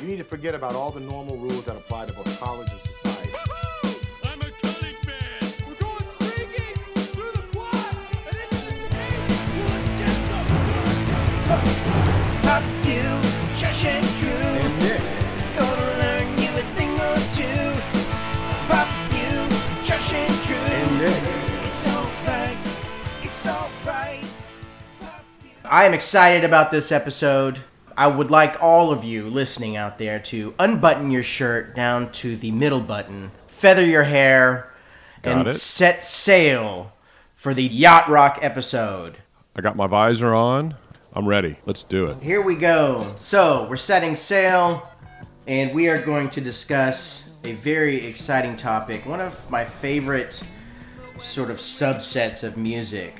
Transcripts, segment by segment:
You need to forget about all the normal rules that apply to both college and society. I'm a cunning man. We're going streaking through the quad and into the paint. Let's get them. Pop you, Josh and Drew. Gonna learn you a thing or two. Pop you, Josh and Drew. It's alright, it's alright. I am excited about this episode. I would like all of you listening out there to unbutton your shirt down to the middle button, feather your hair, Got and it. set sail for the Yacht Rock episode. I got my visor on. I'm ready. Let's do it. Here we go. So, we're setting sail, and we are going to discuss a very exciting topic, one of my favorite sort of subsets of music.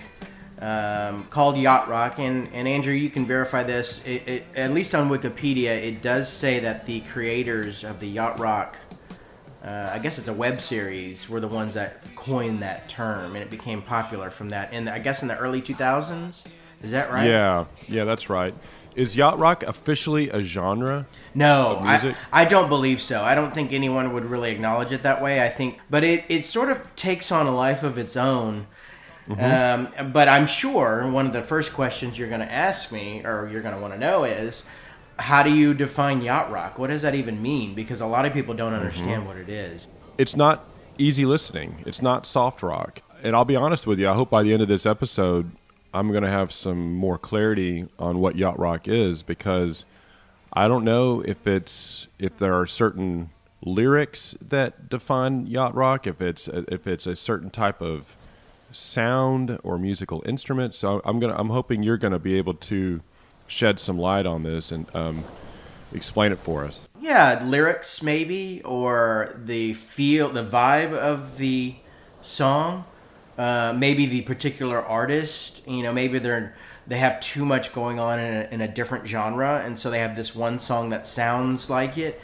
Um, called yacht rock, and, and Andrew, you can verify this. It, it, at least on Wikipedia, it does say that the creators of the yacht rock, uh, I guess it's a web series, were the ones that coined that term, and it became popular from that. And I guess in the early 2000s, is that right? Yeah, yeah, that's right. Is yacht rock officially a genre? No? I, I don't believe so. I don't think anyone would really acknowledge it that way. I think, but it, it sort of takes on a life of its own. Mm-hmm. Um, but I'm sure one of the first questions you're going to ask me, or you're going to want to know, is how do you define yacht rock? What does that even mean? Because a lot of people don't understand Mm-hmm. what it is. It's not easy listening. It's not soft rock. And I'll be honest with you. I hope by the end of this episode, I'm going to have some more clarity on what yacht rock is because I don't know if it's if there are certain lyrics that define yacht rock, if it's if it's a certain type of sound or musical instrument. So I'm gonna I'm hoping you're gonna be able to shed some light on this and um, explain it for us. Yeah, lyrics maybe, or the feel, the vibe of the song. Uh, maybe the particular artist. You know, maybe they're they have too much going on in a, in a different genre, and so they have this one song that sounds like it.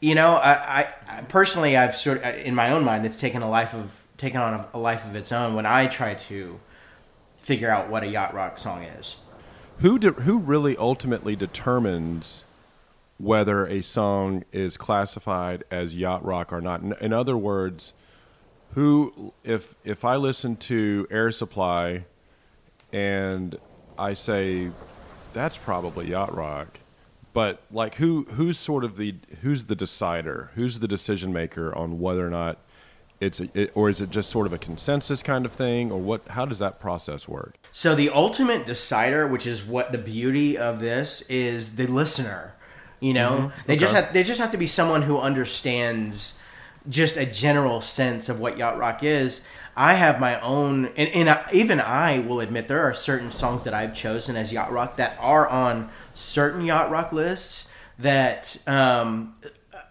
You know, I, I, I personally, I've sort of in my own mind, it's taken a life of taken on a, a life of its own when I try to figure out what a yacht rock song is. Who de- who really ultimately determines whether a song is classified as yacht rock or not? In, in other words, who if if I listen to Air Supply and I say that's probably yacht rock, but like who who's sort of the who's the decider? Who's the decision maker on whether or not it's a, it, or is it just sort of a consensus kind of thing or what how does that process work? So the ultimate decider, which is what the beauty of this is, the listener. You know, they just have they just have to be someone who understands just a general sense of what yacht rock is. I have my own, and, and I, even I will admit there are certain songs that I've chosen as yacht rock that are on certain yacht rock lists that um,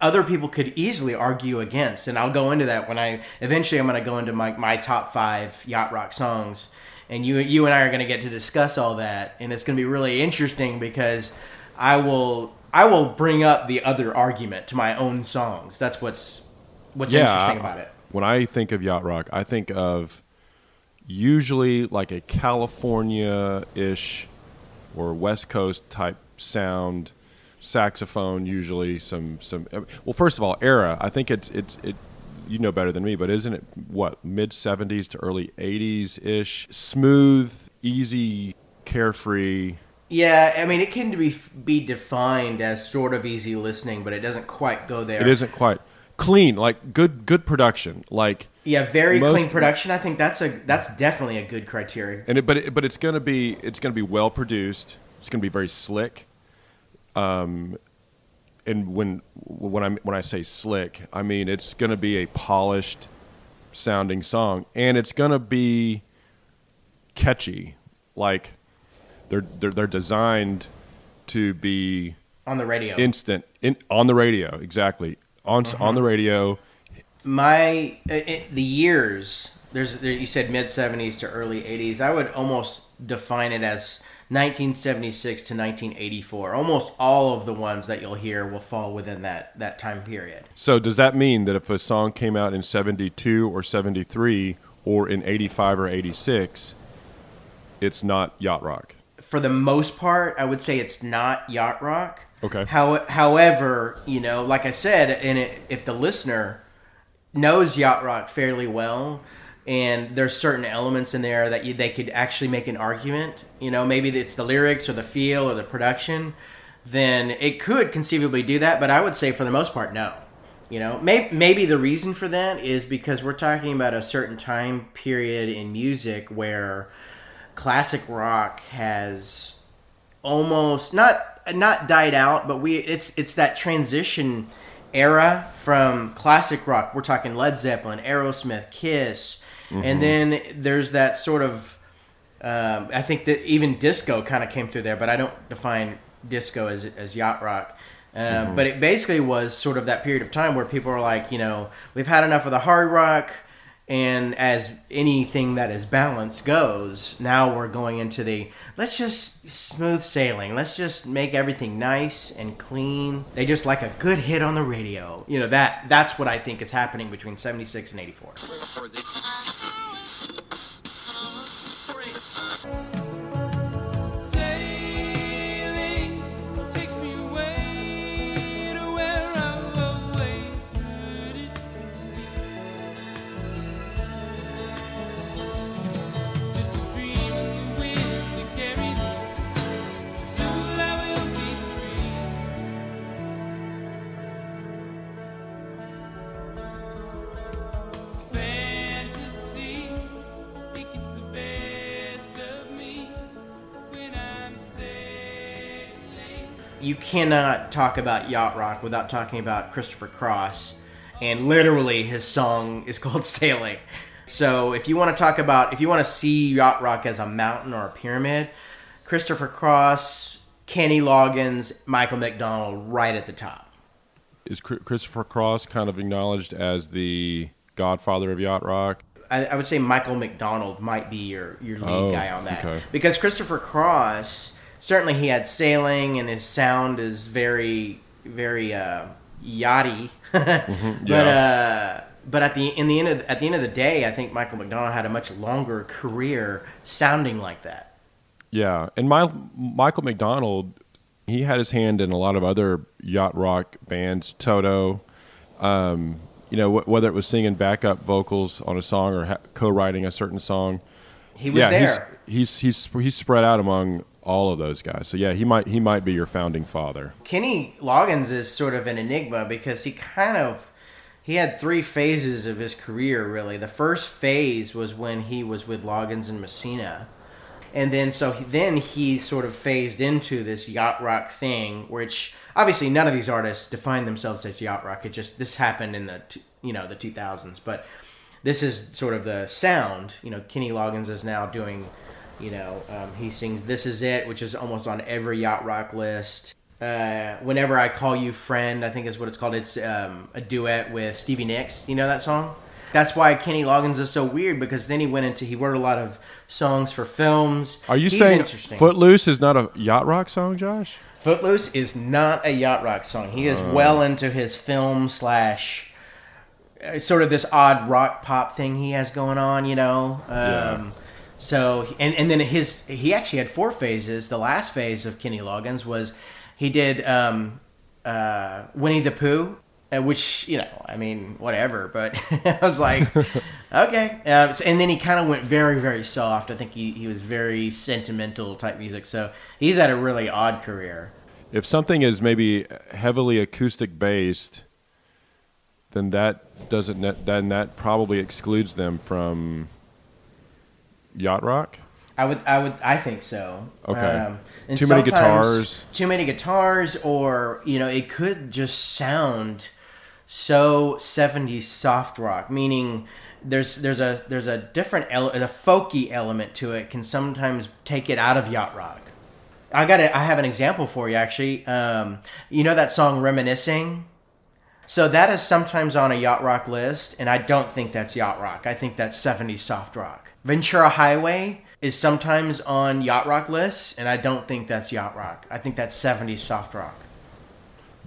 other people could easily argue against, and I'll go into that when I eventually I'm going to go into my, my top five yacht rock songs, and you you and I are going to get to discuss all that, and it's going to be really interesting because I will I will bring up the other argument to my own songs. That's what's what's interesting about it. When I think of yacht rock, I think of usually like a California ish or West Coast type sound, saxophone, usually some some. Eh, well, first of all, era. I think it's it's it. You know better than me, but isn't it what mid '70s to early '80s ish? Smooth, easy, carefree. Yeah, I mean it can be be defined as sort of easy listening, but it doesn't quite go there. It isn't quite clean, like good good production, like. Yeah, very Most- clean production. I think that's a that's definitely a good criteria. and it, but it, but it's gonna be it's gonna be well produced. It's gonna be very slick. Um, and when when I when I say slick, I mean it's gonna be a polished sounding song, and it's gonna be catchy. Like they're they're, they're designed to be on the radio. instant in, on the radio. Exactly on Uh-huh. on the radio. My uh, it, the years there's there, you said mid '70s to early '80s. I would almost define it as 1976 to 1984. Almost all of the ones that you'll hear will fall within that that time period. So does that mean that if a song came out in 72 or 73 or in 85 or 86, it's not yacht rock? For the most part, I would say it's not yacht rock. Okay. How, however, you know, like I said, and it, if the listener knows yacht rock fairly well, and there's certain elements in there that you, they could actually make an argument, you know, maybe it's the lyrics or the feel or the production, then it could conceivably do that. But I would say for the most part, no. You know, may, maybe the reason for that is because we're talking about a certain time period in music where classic rock has almost not not died out, but we it's it's that transition era from classic rock. We're talking Led Zeppelin, Aerosmith, Kiss, and then there's that sort of um, I think that even disco kind of came through there, but I don't define disco as as yacht rock. Um, But it basically was sort of that period of time where people are like, you know, we've had enough of the hard rock, and as anything that is balanced goes, now we're going into the let's just smooth sailing. Let's just make everything nice and clean. They just like a good hit on the radio. You know, that that's what I think is happening between 76 and 84. Cannot talk about yacht rock without talking about Christopher Cross, and literally his song is called Sailing. So if you want to talk about, if you want to see yacht rock as a mountain or a pyramid, Christopher Cross, Kenny Loggins, Michael McDonald, right at the top. Is Christopher Cross kind of acknowledged as the godfather of yacht rock? I, I would say Michael McDonald might be your your lead Oh, guy on that okay. because Christopher Cross certainly he had sailing and his sound is very very uh, yachty, but Mm-hmm, yeah. uh, but at the in the end of at the end of the day, I think Michael McDonald had a much longer career sounding like that. Yeah, and my, Michael McDonald, he had his hand in a lot of other yacht rock bands. Toto, um, you know, wh- whether it was singing backup vocals on a song or ha- co-writing a certain song. He was yeah, there. he's he's he's he's spread out among all of those guys. So yeah, he might he might be your founding father. Kenny Loggins is sort of an enigma because he kind of he had three phases of his career really. The first phase was when he was with Loggins and Messina. And then so he, then he sort of phased into this yacht rock thing which obviously none of these artists define themselves as yacht rock. It just this happened in the you know the 2000s, but this is sort of the sound. You know, Kenny Loggins is now doing, you know, um, he sings "This Is It," which is almost on every yacht rock list. Uh, Whenever I call you friend, I think is what it's called. It's um, a duet with Stevie Nicks. You know that song? That's why Kenny Loggins is so weird because then he went into he wrote a lot of songs for films. Are you He's saying interesting. Footloose is not a yacht rock song, Josh? Footloose is not a yacht rock song. He is well into his film slash uh, sort of this odd rock pop thing he has going on, you know. Um, Yeah. So and and then his he actually had four phases. The last phase of Kenny Loggins was he did um, uh, Winnie the Pooh. uh, Which you know, I mean, whatever. But I was like, okay. Uh, and then he kind of went very, very soft. I think he, he was very sentimental type music. So he's had a really odd career. If something is maybe heavily acoustic based, then that doesn't then that probably excludes them from yacht rock. I would, I would, I think so. Um, Okay. and Too many guitars. Too many guitars, or you know, it could just sound so '70s soft rock. Meaning, there's there's a there's a different ele- a folky element to it. Can sometimes take it out of yacht rock. I got it. I have an example for you actually. Um, you know that song "Reminiscing." So that is sometimes on a yacht rock list, and I don't think that's yacht rock. I think that's 70s soft rock. Ventura Highway is sometimes on yacht rock lists, and I don't think that's yacht rock. I think that's 70s soft rock.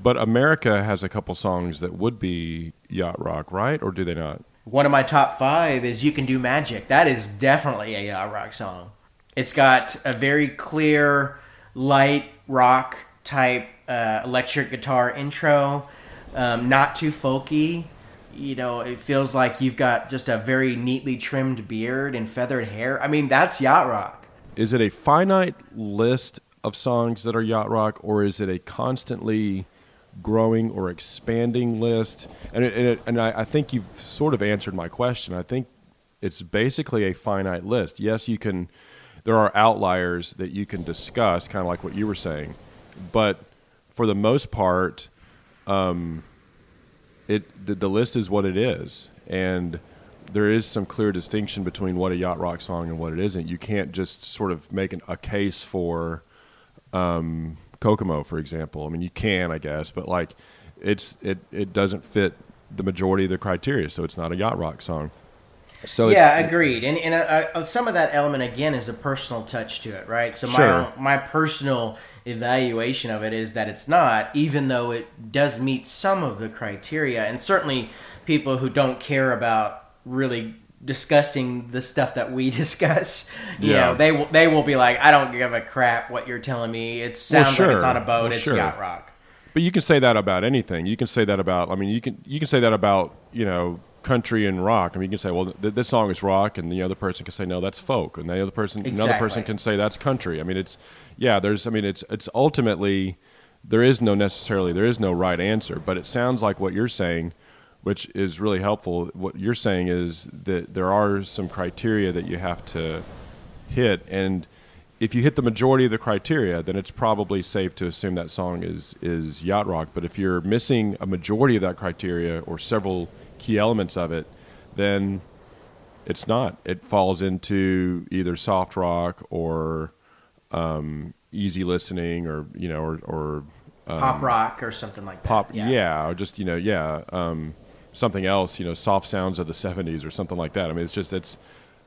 But America has a couple songs that would be yacht rock, right? Or do they not? One of my top five is You Can Do Magic. That is definitely a yacht rock song. It's got a very clear, light rock type uh, electric guitar intro, um, not too folky. You know, it feels like you've got just a very neatly trimmed beard and feathered hair. I mean, that's yacht rock. Is it a finite list of songs that are yacht rock, or is it a constantly growing or expanding list? And it, and, it, and I, I think you've sort of answered my question. I think it's basically a finite list. Yes, you can. There are outliers that you can discuss, kind of like what you were saying, but for the most part, um, it the, the list is what it is, and there is some clear distinction between what a yacht rock song and what it isn't. You can't just sort of make an, a case for um, Kokomo, for example. I mean, you can, I guess, but like, it's it it doesn't fit the majority of the criteria, so it's not a yacht rock song. So yeah, agreed. And and uh, uh, some of that element again is a personal touch to it, right? So Sure. my my personal evaluation of it is that it's not, even though it does meet some of the criteria, and certainly people who don't care about really discussing the stuff that we discuss, you Yeah. know, they will they will be like, I don't give a crap what you're telling me. It Well, sounds like it's on a boat. Well, it's sure. yacht rock. But you can say that about anything. You can say that about. I mean, you can you can say that about you know country and rock. I mean, you can say, well, th- this song is rock, and the other person can say, no, that's folk, and the other person, another person can say that's country. I mean, it's yeah. There's. I mean, it's it's ultimately there is no necessarily there is no right answer, but it sounds like what you're saying. Which is really helpful. What you're saying is that there are some criteria that you have to hit, and if you hit the majority of the criteria, then it's probably safe to assume that song is is yacht rock. But if you're missing a majority of that criteria or several key elements of it, then it's not. It falls into either soft rock or um, easy listening, or you know, or, or Pop rock or something like that. Um, pop, yeah. or just you know, yeah, um, something else, you know, soft sounds of the '70s or something like that. I mean, it's just it's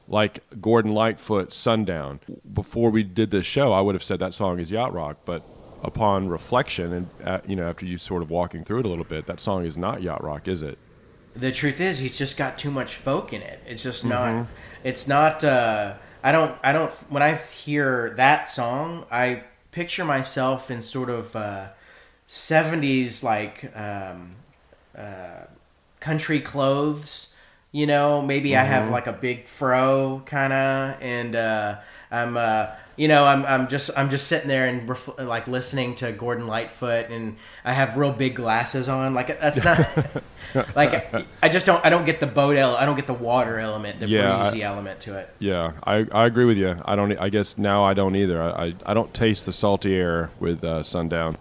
like Gordon Lightfoot, Sundown. Before we did this show, I would have said that song is yacht rock, but upon reflection and uh, you know, after you sort of walking through it a little bit, that song is not yacht rock, is it? The truth is he's just got too much folk in it it's just Mm-hmm. not it's not uh i don't i don't when i hear that song i picture myself in sort of uh 70s like um uh country clothes you know maybe i Mm-hmm. have like a big fro kind of and uh i'm uh you know I'm, I'm just i'm just sitting there and ref- like listening to gordon lightfoot and i have real big glasses on like that's not like I just don't I don't get the boat ele- I don't get the water element, the Yeah, I- breezy element to it. Yeah, I, I agree with you. I don't. I guess now I don't either. I, I, I don't taste the salty air with uh, Sundown.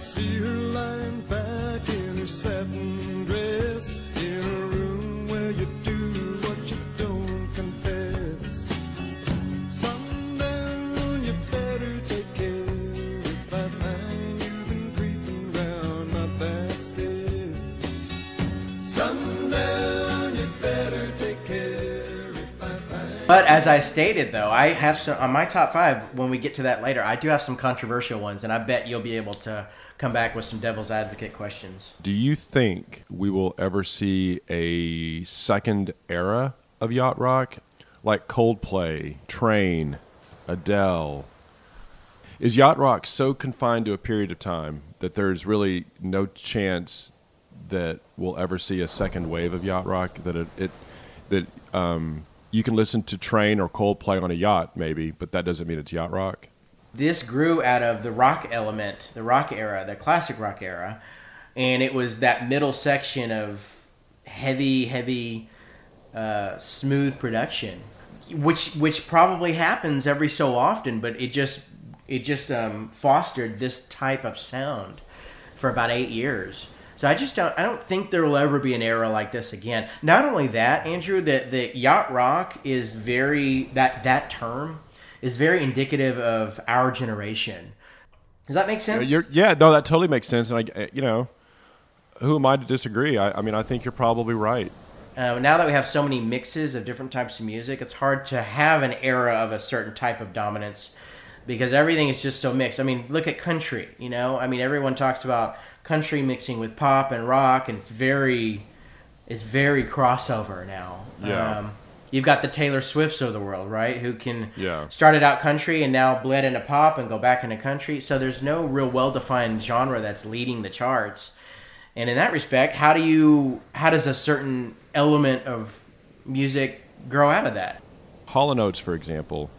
See her lying back in her satin dress But as I stated though, I have some on my top 5 when we get to that later. I do have some controversial ones and I bet you'll be able to come back with some devil's advocate questions. Do you think we will ever see a second era of yacht rock, like Coldplay, Train, Adele? Is yacht rock so confined to a period of time that there's really no chance that we'll ever see a second wave of yacht rock? That it, it that um, you can listen to Train or Coldplay on a yacht, maybe, but that doesn't mean it's yacht rock. This grew out of the rock element, the rock era, the classic rock era, and it was that middle section of heavy, heavy, uh, smooth production, which which probably happens every so often, but it just it just um, fostered this type of sound for about eight years. So I just don't I don't think there will ever be an era like this again. Not only that, Andrew, that the yacht rock is very that that term is very indicative of our generation. Does that make sense? You're, yeah, no, that totally makes sense. And I, you know, who am I to disagree? I, I mean, I think you're probably right. Uh, now that we have so many mixes of different types of music, it's hard to have an era of a certain type of dominance because everything is just so mixed. I mean, look at country. You know, I mean, everyone talks about country mixing with pop and rock, and it's very, it's very crossover now. Yeah. Um, you've got the Taylor Swifts of the world, right? Who can Yeah. started out country and now bled into pop and go back into country. So there's no real well-defined genre that's leading the charts. And in that respect, how do you how does a certain element of music grow out of that? Hall and Oates, for example,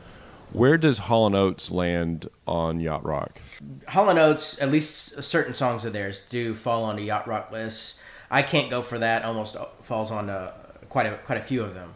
where does Hall and Oates land on yacht rock? Hall and Oates, at least certain songs of theirs do fall onto yacht rock lists. I can't go for that. Almost falls onto quite a quite a few of them.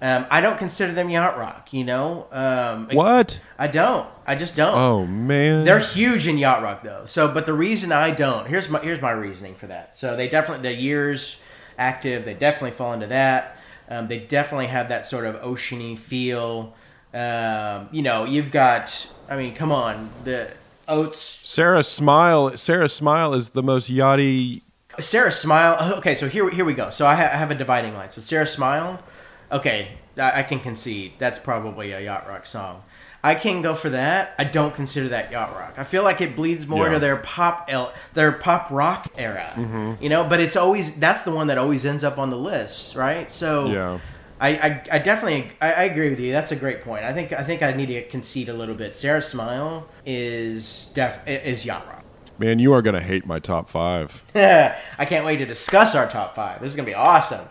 Um, I don't consider them yacht rock. You know, um, What? I don't. I just don't. Oh man, They're huge in yacht rock though. So, but the reason I don't here's my here's my reasoning for that. So they definitely the years active. They definitely fall into that. Um, they definitely have that sort of oceany feel. Um, you know, you've got. I mean, come on, the Oates. Sara Smile. Sara Smile is the most yachty. Sara Smile. oh, Okay, so here here we go. So I, ha- I have a dividing line. So Sara Smile. Okay, I, I can concede that's probably a yacht rock song. I can't go for that. I don't consider that yacht rock. I feel like it bleeds more Yeah. to their pop el- their pop rock era. You know, but it's always that's the one that always ends up on the list, right? So Yeah. I, I, I definitely I, I agree with you. That's a great point. I think I think I need to concede a little bit. Sara Smile is def is yacht rock. Man, you are gonna hate my top five. I can't wait to discuss our top five. This is gonna be awesome.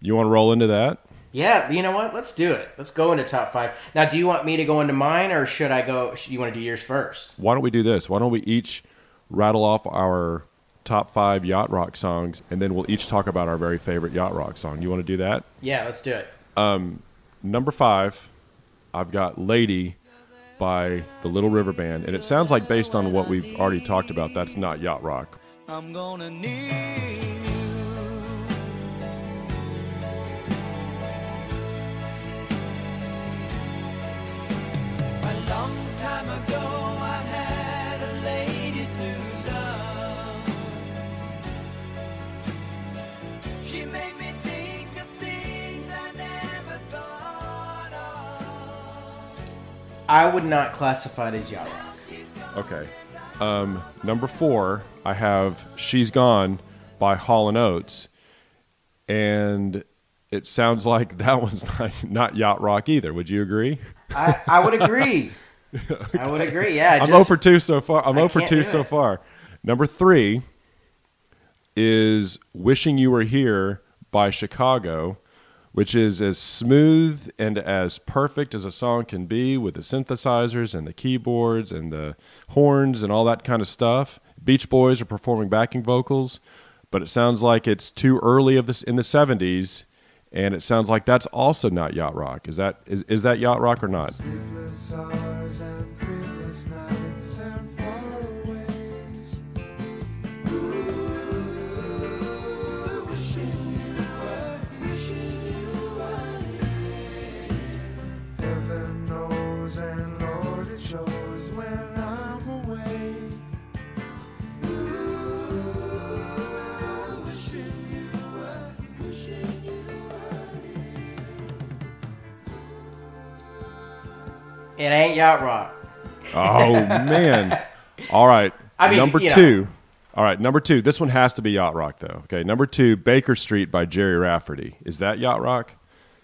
You want to roll into that? Yeah, you know what? Let's do it. Let's go into top five. Now, do you want me to go into mine, or should I go? You want to do yours first? Why don't we do this? Why don't we each rattle off our top five yacht rock songs, and then we'll each talk about our very favorite yacht rock song. You want to do that? Yeah, let's do it. Um, number five, I've got "Lady" by the Little River Band, and it sounds like based on what we've already talked about, that's not yacht rock. I'm gonna need you. A long time ago, I would not classify it as yacht rock. Okay. Um, number four, I have "She's Gone" by Hall and Oates, and it sounds like that one's not, not yacht rock either. Would you agree? I, I would agree. I would agree. Yeah, I'm just, 0 for 2 so far. I'm I 0 for 2 so far. Number three is Wishing You Were Here by Chicago, which is as smooth and as perfect as a song can be with the synthesizers and the keyboards and the horns and all that kind of stuff. Beach Boys are performing backing vocals, but it sounds like it's too early of this in the 70s. And it sounds like that's also not yacht rock. Is that is, is that yacht rock or not? It ain't yacht rock. Oh man! All right, I mean, number you know. two. All right, number two. This one has to be yacht rock, though. Okay, number two, Baker Street by Gerry Rafferty. Is that yacht rock?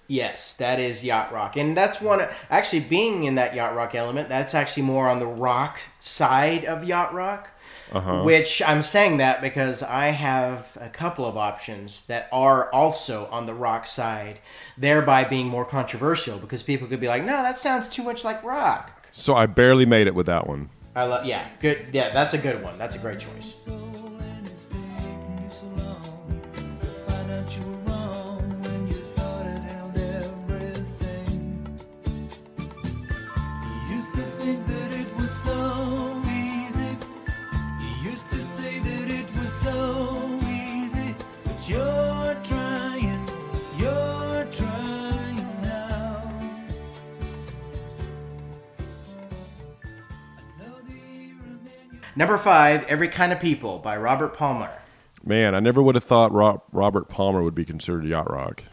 Yes, that is yacht rock, and that's one. Actually, being in that yacht rock element, that's actually more on the rock side of yacht rock. Uh-huh. Which I'm saying that because I have a couple of options that are also on the rock side, thereby being more controversial because people could be like, "No, that sounds too much like rock." So I barely made it with that one. I love, yeah, good, yeah, that's a good one. That's a great choice. Number five, "Every Kind of People" by Robert Palmer. Man, I never would have thought Ro- Robert Palmer would be considered yacht rock.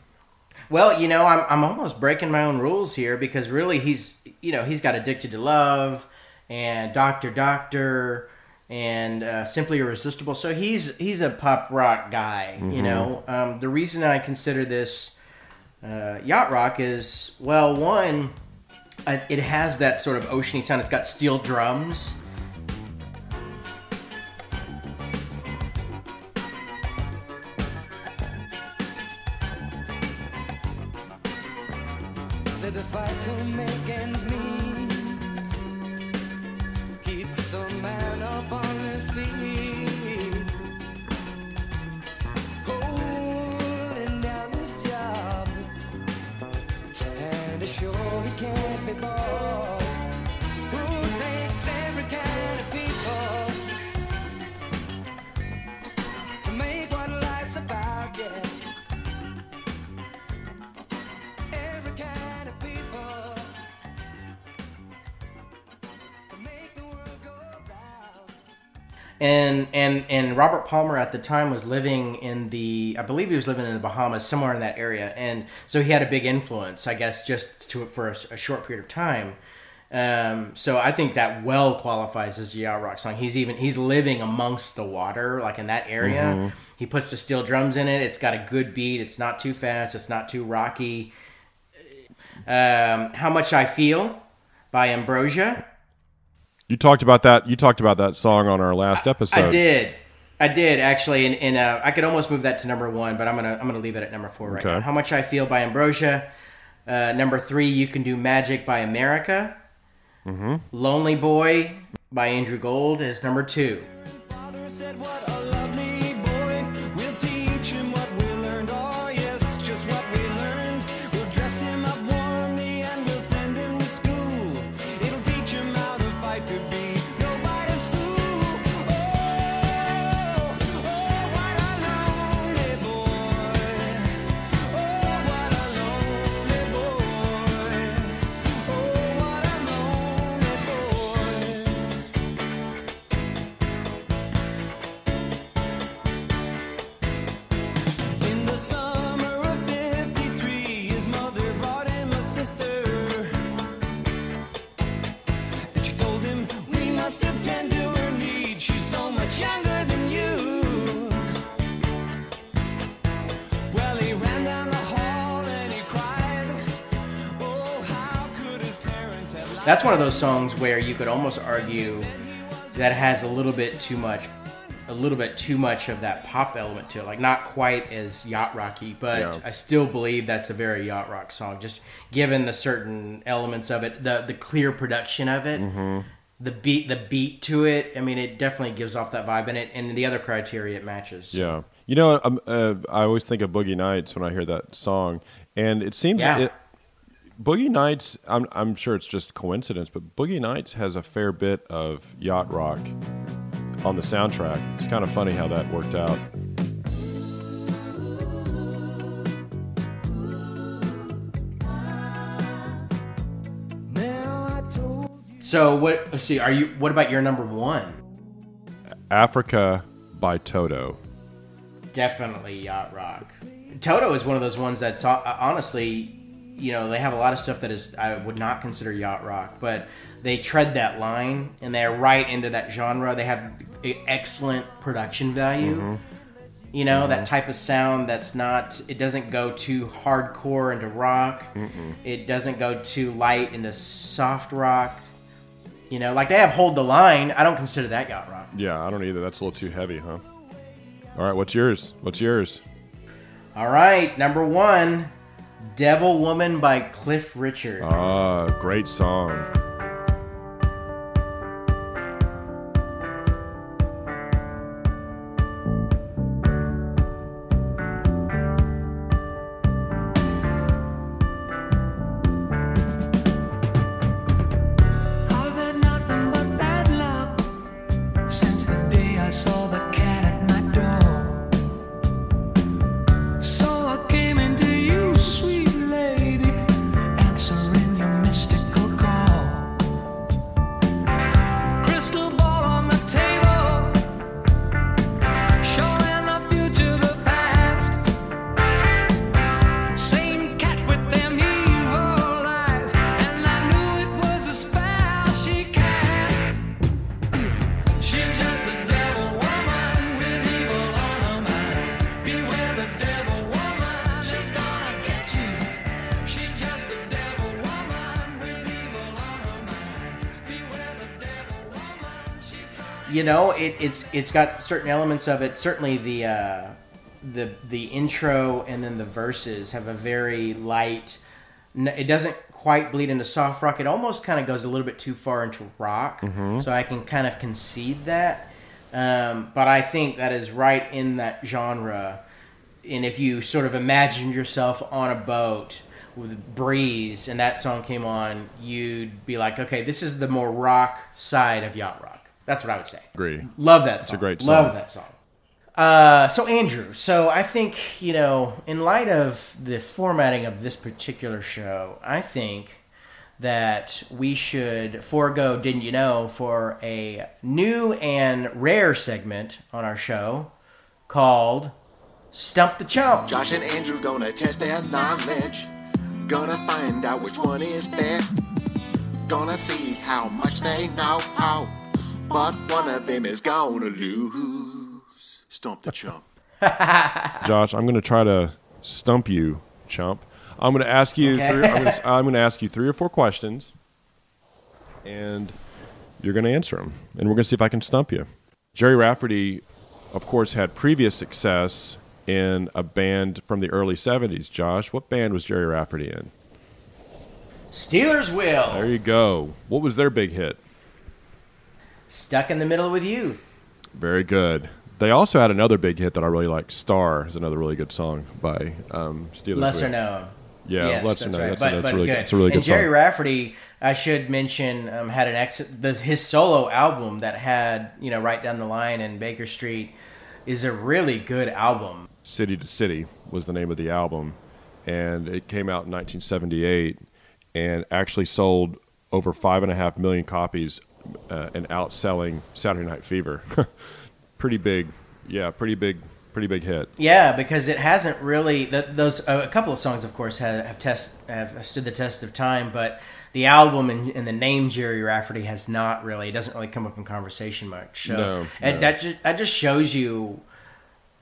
Well, you know, I'm I'm almost breaking my own rules here because really he's you know he's got addicted to love and Doctor Doctor and uh, Simply Irresistible. So he's he's a pop rock guy. You know, um, the reason I consider this uh, yacht rock is well, one, it has that sort of oceany sound. It's got steel drums. Said the fight to make ends meet keeps a man up on his feet. And and and Robert Palmer at the time was living in the I believe he was living in the Bahamas somewhere in that area. And so he had a big influence I guess just to for a, a short period of time. Um, so I think that well qualifies as a yacht rock song. He's even he's living amongst the water like in that area. He puts the steel drums in it. It's got a good beat. It's not too fast. It's not too rocky. Um, how much I feel by Ambrosia You talked about that. You talked about that song on our last episode. I did. I did actually, and, and uh, I could almost move that to number one, but I'm gonna I'm gonna leave it at number four right Okay. now. How much I feel by Ambrosia. Uh, number three, you can do magic by America. Mm-hmm. Lonely Boy by Andrew Gold is number two. That's one of those songs where you could almost argue that has a little bit too much, a little bit too much of that pop element to it. Like not quite as yacht rocky, but Yeah. I still believe that's a very yacht rock song. Just given the certain elements of it, the the clear production of it, the beat, the beat to it. I mean, it definitely gives off that vibe, and it and the other criteria it matches. Yeah. You know, uh, I always think of Boogie Nights when I hear that song, and it seems Yeah. it, Boogie Nights. I'm I'm sure it's just coincidence, but Boogie Nights has a fair bit of yacht rock on the soundtrack. It's kind of funny how that worked out. Now I told So what? Let's see. Are you? What about your number one? Africa by Toto. Definitely yacht rock. Toto is one of those ones that's honestly, you know, they have a lot of stuff that is I would not consider yacht rock, but they tread that line and they're right into that genre. They have excellent production value. Mm-hmm. You know, that mm-hmm. type of sound that's not, it doesn't go too hardcore into rock. It doesn't go too light into soft rock. You know, like they have Hold the Line. I don't consider that yacht rock. Yeah, I don't either. That's a little too heavy, huh? All right, what's yours? What's yours? All right, number one, Devil Woman by Cliff Richard. Ah, great song. It, it's it's got certain elements of it. Certainly the uh, the the intro and then the verses have a very light. It doesn't quite bleed into soft rock. It almost kind of goes a little bit too far into rock. So I can kind of concede that. Um, but I think that is right in that genre. And if you sort of imagined yourself on a boat with breeze and that song came on, you'd be like, okay, this is the more rock side of yacht rock. That's what I would say. Agree. Love that song. a great Love that song. Uh, so Andrew, so I think you know, in light of the formatting of this particular show, I think that we should forego "Didn't You Know" for a new and rare segment on our show called "Stump the Chump." Josh and Andrew gonna test their knowledge. Gonna find out which one is best. Gonna see how much they know. But one of them is gonna lose. Stomp the chump. Josh, I'm going to try to stump you, chump. I'm going to ask you. Okay. Three, I'm, going to, I'm going to ask you three or four questions, and you're going to answer them, and we're going to see if I can stump you. Gerry Rafferty, of course, had previous success in a band from the early '70s. Josh, what band was Gerry Rafferty in? Stealers Wheel There you go. What was their big hit? Stuck in the middle with you. Very good. They also had another big hit that I really like. "Star" is another really good song by um, Stealers. Lesser Wheel. known. Yeah, Yes, lesser known. right. That's, but, that's but really, good. It's a really and good Gerry song. Rafferty, I should mention, um, had an ex- the, his solo album that had you know right down the line in Baker Street is a really good album. City to City was the name of the album, and it came out in 1978, and actually sold over five and a half million copies, uh, and outselling Saturday Night Fever. pretty big, yeah, pretty big, pretty big hit. Yeah, because it hasn't really th- those uh, a couple of songs, of course, have, have test have stood the test of time, but the album and, and the name Gerry Rafferty has not really. It doesn't really come up in conversation much. So, No, and no. that just that just shows you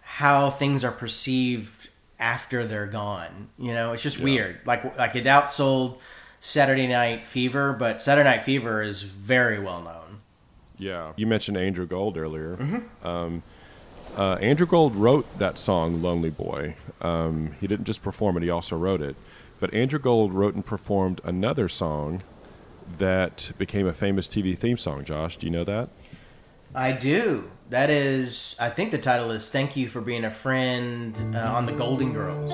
how things are perceived after they're gone. You know, it's just weird. Like like it outsold Saturday Night Fever, but Saturday Night Fever is very well known. Yeah, you mentioned Andrew Gold earlier. Um, uh, Andrew Gold wrote that song "Lonely Boy." Um, he didn't just perform it; he also wrote it. But Andrew Gold wrote and performed another song that became a famous TV theme song. Josh, do you know that? I do. That is, I think the title is "Thank You for Being a Friend" uh, on the Golden Girls.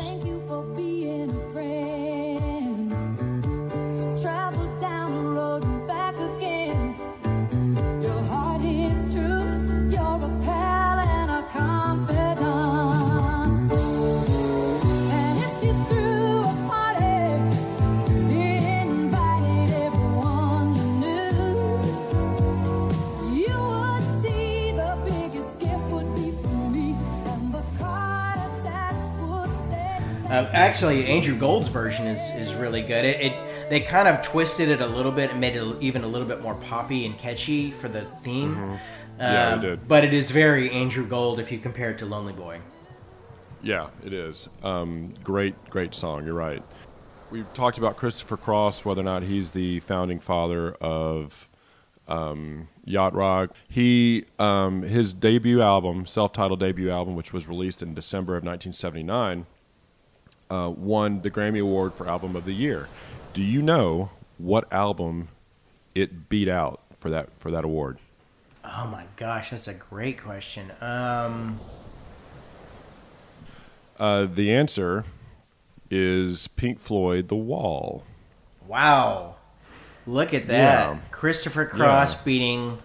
Uh, actually, Andrew Gold's version is, is really good. It, it they kind of twisted it a little bit and made it even a little bit more poppy and catchy for the theme. Mm-hmm. Yeah, Um, they did. But it is very Andrew Gold if you compare it to Lonely Boy. Yeah, it is. Um, great, great song. You're right. We've talked about Christopher Cross, whether or not he's the founding father of um, yacht rock. He um, his debut album, self-titled debut album, which was released in December of 1979, uh, won the Grammy Award for Album of the Year. Do you know what album it beat out for that for that award? Oh my gosh, that's a great question. Um, Uh, the answer is Pink Floyd, "The Wall." wow, look at that! Yeah. Christopher Cross Yeah. beating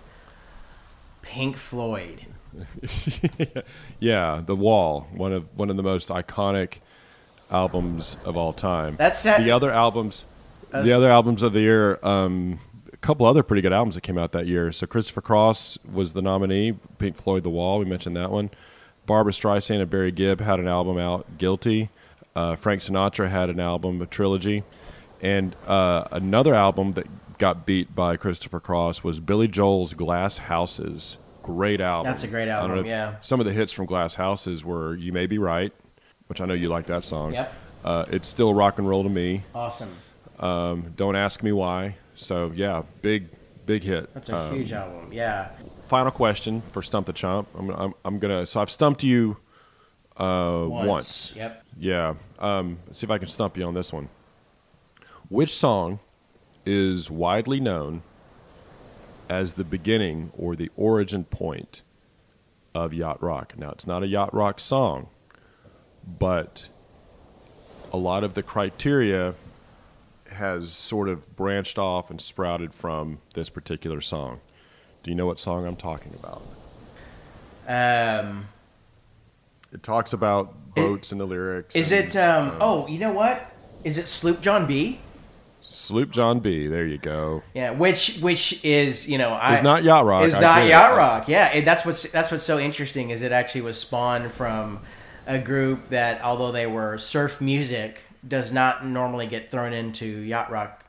Pink Floyd. Yeah, The Wall, one of one of the most iconic albums of all time. That's that- the other albums. The other albums of the year, um, a couple other pretty good albums that came out that year. So Christopher Cross was the nominee. Pink Floyd, The Wall, we mentioned that one. Barbra Streisand and Barry Gibb had an album out, Guilty. Uh, Frank Sinatra had an album, a trilogy, and uh, another album that got beat by Christopher Cross was Billy Joel's Glass Houses. Great album. That's a great album, yeah. Some of the hits from Glass Houses were "You May Be Right," which I know you like that song. Yep. Uh, it's still rock and roll to me. Awesome. Um, Don't ask me why. So yeah, big, big hit. That's a Um, huge album. Yeah. final question for Stump the Chump. I'm, I'm, I'm gonna. So I've stumped you uh, once. Yep. Yeah. Um, let's see if I can stump you on this one. Which song is widely known as the beginning or the origin point of yacht rock? Now, it's not a yacht rock song, but a lot of the criteria has sort of branched off and sprouted from this particular song. Do you know what song I'm talking about? Um, It talks about boats in the lyrics. is and, it? Um, uh, oh, you know what? Is it Sloop John B? Sloop John B. There you go. Yeah, which which is you know I It's not yacht rock. It's I not yacht rock. Yeah, and that's what's that's what's so interesting is it actually was spawned from a group that although they were surf music does not normally get thrown into yacht rock.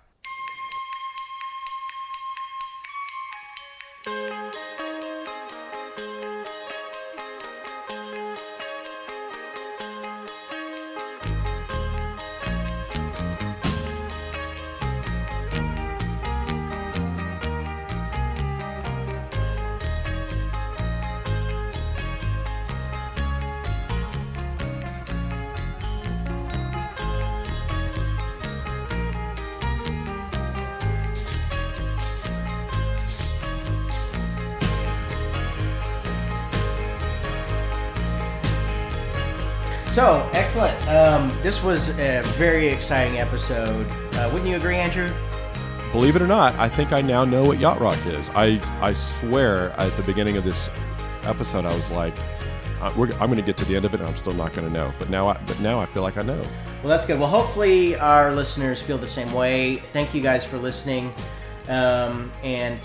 So excellent. Um, this was a very exciting episode. Uh, wouldn't you agree, Andrew? Believe it or not, I think I now know what yacht rock is. I, I swear at the beginning of this episode, I was like, we're, I'm going to get to the end of it, and I'm still not going to know. But now, I, but now I feel like I know. Well, that's good. Well, hopefully our listeners feel the same way. Thank you guys for listening. Um, and